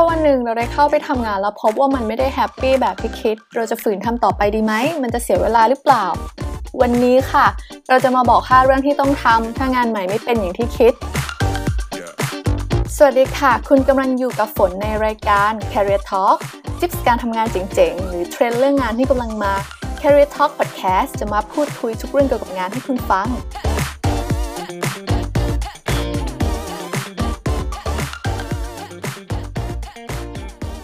ถ้าวันหนึ่งเราได้เข้าไปทำงานแล้วพบว่ามันไม่ได้แฮปปี้แบบที่คิด เราจะฝืนทำต่อไปดีไหม มันจะเสียเวลาหรือเปล่า วันนี้ค่ะ เราจะมาบอก5เรื่องที่ต้องทำถ้างานใหม่ไม่เป็นอย่างที่คิดสวัสดีค่ะ คุณกำลังอยู่กับฝนในรายการ Career Talk ทิปส์การทำงานเจ๋งๆ หรือเทรนด์เรื่องงานที่กำลังมา Career Talk Podcast จะมาพูดคุยทุกเรื่องเกี่ยวกับงานให้คุณฟัง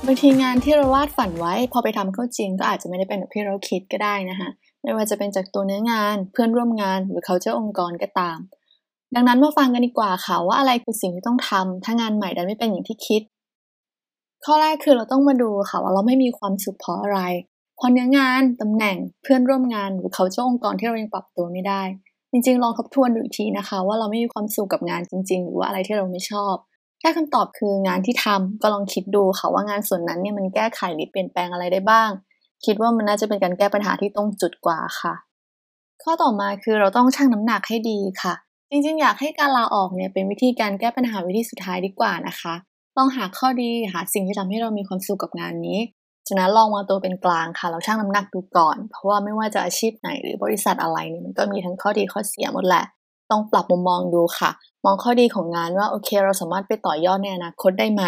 บางทีงานที่เราวาดฝันไว้ พอไปทำเข้าจริงก็อาจจะไม่ได้เป็นแบบที่เราคิดก็ได้นะคะไม่ว่าจะเป็นจากตัวเนื้องานเพื่อนร่วมงานหรือเขาเจ้าองค์กรก็ตาม ดังนั้นมาฟังกันดีกว่าค่ะว่าอะไรคือสิ่งที่ต้องทำถ้างานใหม่ดันไม่เป็นอย่างที่คิด ข้อแรกคือเราต้องมาดูค่ะว่าเราไม่มีความสุขเพราะอะไรเพราะเนื้องานตำแหน่งเพื่อนร่วมงานหรือเขาเจ้าองค์กรที่เรายังปรับตัวไม่ได้ จริงๆ ลองทบทวนดูอีกทีนะคะ ว่าเราไม่มีความสุขกับงานจริง ๆ หรือว่าอะไรที่เราไม่ชอบ ถ้าคำตอบคืองานที่ทำก็ลองคิดดูค่ะว่างานส่วนนั้นเนี่ยมันแก้ไขหรือเปลี่ยนแปลงอะไรได้บ้าง คิดว่ามันน่าจะเป็นการแก้ปัญหาที่ตรงจุดกว่าค่ะ ข้อต่อมาคือเราต้องชั่งน้ำหนักให้ดีค่ะ จริงๆ อยากให้การลาออกเนี่ยเป็นวิธีการแก้ปัญหาวิธีสุดท้ายดีกว่านะคะลองหาข้อดีหาสิ่งที่ทำให้เรามีความสุขกับงานนี้ฉะนั้นลองมาตัวเป็นกลางค่ะ เราชั่งน้ำหนักดูก่อน เพราะว่าไม่ว่าจะอาชีพไหนหรือบริษัทอะไรเนี่ยมันก็มีทั้งข้อดีข้อเสียหมดแหละ ต้องปรับมุมมองดูค่ะ มองข้อดีของงานว่าโอเค เราสามารถไปต่อยอดในอนาคตได้ไหม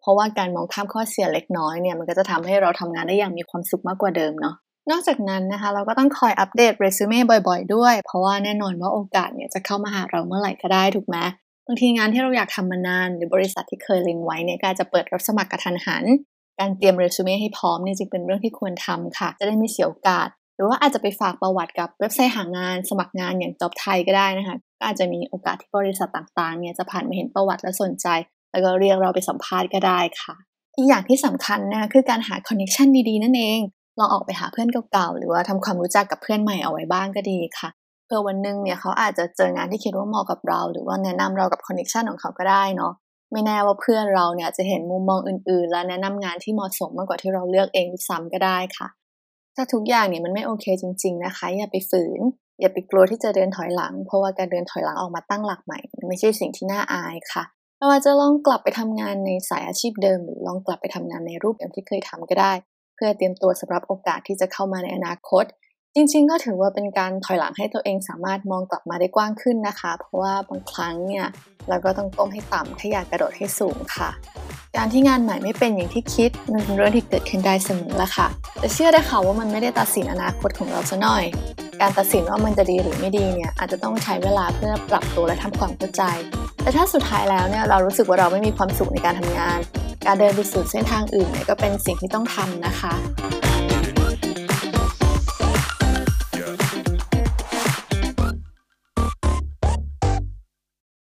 เพราะว่าการมองข้ามข้อเสียเล็กน้อยเนี่ยมันก็จะทำให้เราทำงานได้อย่างมีความสุขมากกว่าเดิมเนาะนอกจากนั้นนะคะเราก็ต้องคอยอัปเดตเรซูเม่บ่อยๆ ด้วย เพราะว่าแน่นอนว่าโอกาสเนี่ยจะเข้ามาหาเราเมื่อไหร่ก็ได้ถูกไหมบางทีงานที่เราอยากทำมานาน หรือบริษัทที่เคยเล็งไว้เนี่ยก็จะเปิดรับสมัครกระทันหัน การเตรียมเรซูเม่ให้พร้อมเนี่ยจึงเป็นเรื่องที่ควรทำค่ะ จะได้ไม่เสียโอกาส รือว่าอาจจะไปฝากประวัติกับเว็บไซต์หางานสมัครงานอย่าง Job ไทยก็ได้นะคะก็อาจจะมีโอกาสที่บริษัทต่างๆเนี่ยจะผ่านมาเห็นประวัติและสนใจ แล้วก็เรียกเราไปสัมภาษณ์ก็ได้ค่ะ อีกอย่างที่สำคัญนะคือการหาคอนเนคชันดีๆ นั่นเอง ลองออกไปหาเพื่อนเก่าๆ หรือว่าทำความรู้จักกับเพื่อนใหม่เอาไว้บ้างก็ดีค่ะเพื่อวันหนึ่งเนี่ยเขาอาจจะเจองานที่คิดว่าเหมาะกับเรา หรือว่าแนะนำเรากับคอนเนคชันของเขาก็ได้เนาะไม่แน่ว่าเพื่อนเราเนี่ยจะเห็นมุมมองอื่นๆ และแนะนำงานที่เหมาะสมมากกว่าที่เราเลือกเองซ้ำก็ได้ค่ะ ถ้าทุกอย่างเนี่ยมันไม่โอเคจริง ๆ นะคะ อย่าไปฝืน อย่าไปกลัวที่จะเดินถอยหลัง เพราะว่าการเดินถอยหลังออกมาตั้งหลักใหม่ มันไม่ใช่สิ่งที่น่าอายค่ะเราอาจจะลองกลับไปทำงานในสายอาชีพเดิม หรือลองกลับไปทำงานในรูปแบบที่เคยทำก็ได้ เพื่อเตรียมตัวสำหรับโอกาสที่จะเข้ามาในอนาคต จริง ๆ ก็ถือว่าเป็นการถอยหลังให้ตัวเองสามารถมองกลับมาได้กว้างขึ้นนะคะ เพราะว่าบางครั้งเนี่ยเราก็ต้องก้มให้ต่ำถ้าอยากกระโดดให้สูงค่ะ การที่งานใหม่ไม่เป็นอย่างที่คิด มันเป็นเรื่องที่เกิดขึ้นได้เสมอละค่ะ แต่เชื่อได้ค่ะว่ามันไม่ได้ตัดสินอนาคตของเราซะหน่อย การตัดสินว่ามันจะดีหรือไม่ดีเนี่ยอาจจะต้องใช้เวลาเพื่อปรับตัวและทำความเข้าใจ แต่ถ้าสุดท้ายแล้วเนี่ยเรารู้สึกว่าเราไม่มีความสุขในการทำงาน การเดินไปสู่เส้นทางอื่นเนี่ยก็เป็นสิ่งที่ต้องทำนะคะ